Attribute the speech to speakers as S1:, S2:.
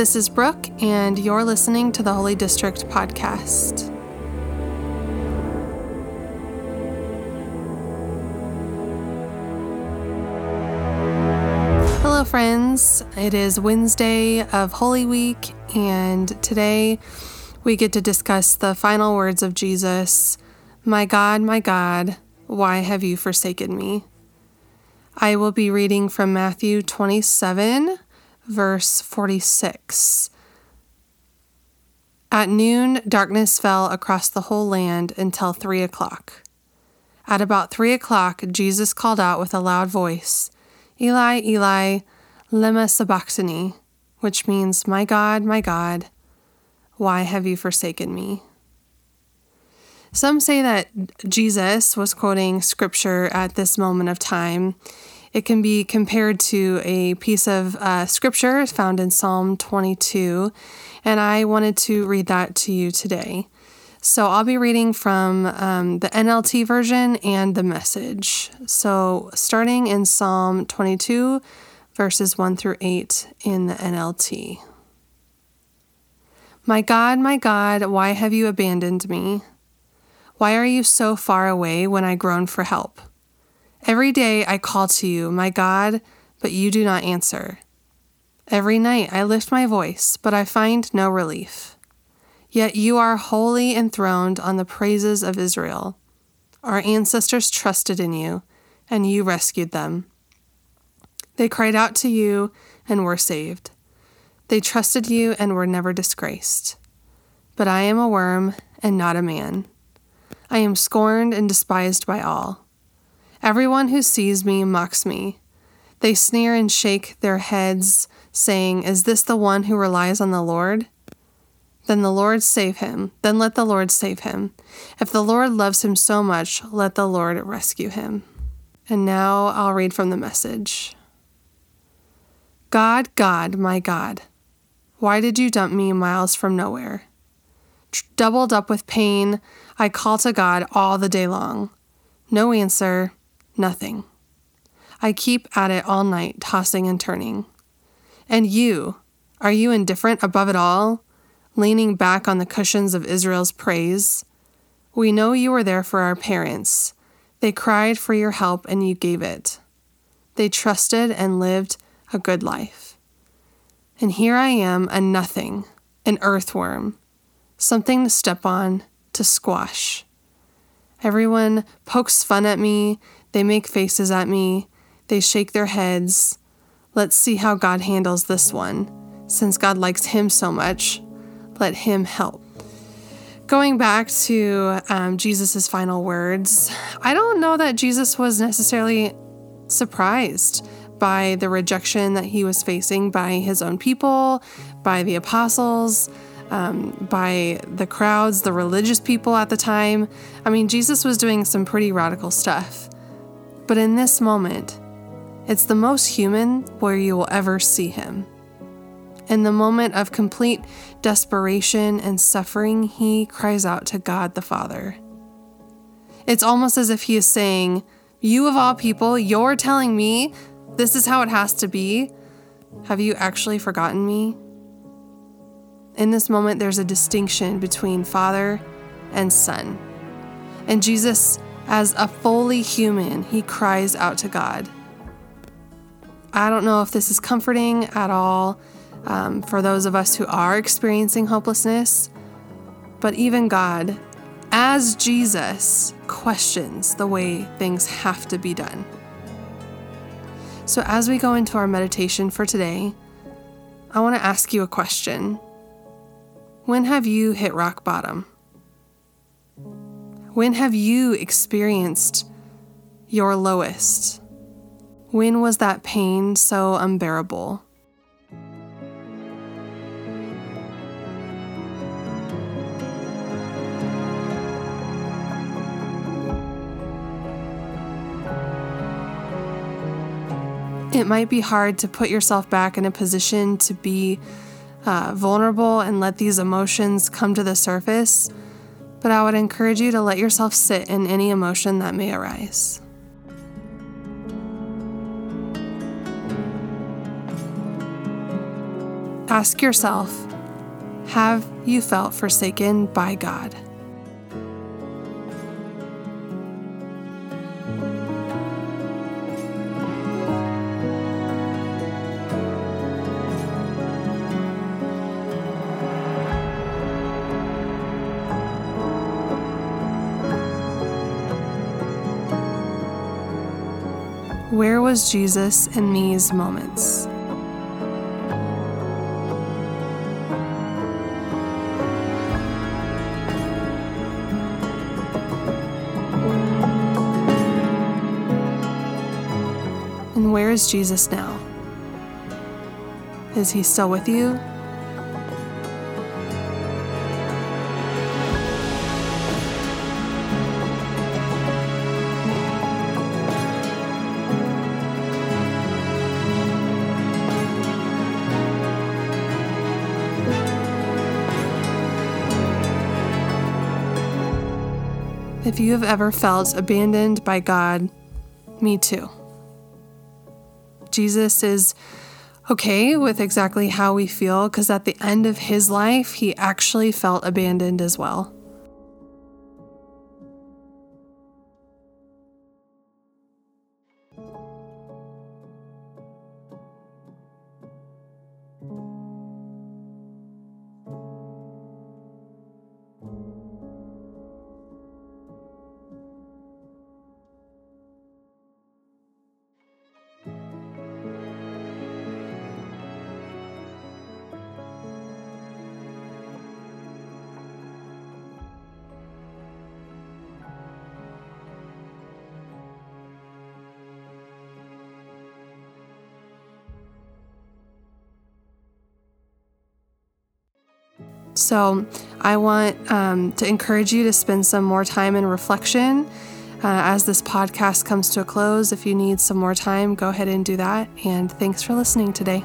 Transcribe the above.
S1: This is Brooke, and you're listening to the Holy District Podcast. Hello, friends. It is Wednesday of Holy Week, and today we get to discuss the final words of Jesus My God, my God, why have you forsaken me? I will be reading from Matthew 27, verse 46. At noon, darkness fell across the whole land until three o'clock. At about three o'clock, Jesus called out with a loud voice, Eli, Eli, lema sabachthani, which means, My God, my God, why have you forsaken me? Some say that Jesus was quoting scripture at this moment of time. It can be compared to a piece of uh, scripture found in Psalm 22, and I wanted to read that to you today. So I'll be reading from um, the NLT version and the message. So starting in Psalm 22, verses 1 through 8 in the NLT. My God, my God, why have you abandoned me? Why are you so far away when I groan for help? Every day I call to you, my God, but you do not answer. Every night I lift my voice, but I find no relief. Yet you are holy enthroned on the praises of Israel. Our ancestors trusted in you, and you rescued them. They cried out to you and were saved. They trusted you and were never disgraced. But I am a worm and not a man I am scorned and despised by all. Everyone who sees me mocks me. They sneer and shake their heads, saying, Is this the one who relies on the Lord? Then the Lord save him. Then let the Lord save him. If the Lord loves him so much, let the Lord rescue him. And now I'll read from the message God, God, my God, why did you dump me miles from nowhere? Doubled up with pain, I call to God all the day long. No answer, nothing. I keep at it all night, tossing and turning. And you, are you indifferent above it all, leaning back on the cushions of Israel's praise? We know you were there for our parents. They cried for your help and you gave it. They trusted and lived a good life. And here I am, a nothing, an earthworm, something to step on to squash. Everyone pokes fun at me, they make faces at me, they shake their heads. Let's see how God handles this one. Since God likes him so much, let him help. Going back to um, Jesus' final words, I don't know that Jesus was necessarily surprised by the rejection that he was facing by his own people, by the apostles um, by the crowds, the religious people at the time. I mean, Jesus was doing some pretty radical stuff. But in this moment, it's the most human where you will ever see him. In the moment of complete desperation and suffering, he cries out to God the Father. It's almost as if he is saying, You of all people, you're telling me this is how it has to be. Have you actually forgotten me? In this moment, there's a distinction between Father and Son. And Jesus, as a fully human, he cries out to God. I don't know if this is comforting at all um, for those of us who are experiencing hopelessness, but even God, as Jesus, questions the way things have to be done. So, as we go into our meditation for today, I want to ask you a question. When have you hit rock bottom? When have you experienced your lowest? When was that pain so unbearable? It might be hard to put yourself back in a position to be uh, vulnerable and let these emotions come to the surface, but I would encourage you to let yourself sit in any emotion that may arise. Ask yourself Have you felt forsaken by God? Where was Jesus in these moments? And where is Jesus now? Is he still with you? If you have ever felt abandoned by God, me too. Jesus is okay with exactly how we feel because at the end of his life, he actually felt abandoned as well. So, I want um, to encourage you to spend some more time in reflection uh, as this podcast comes to a close. If you need some more time, go ahead and do that. And thanks for listening today.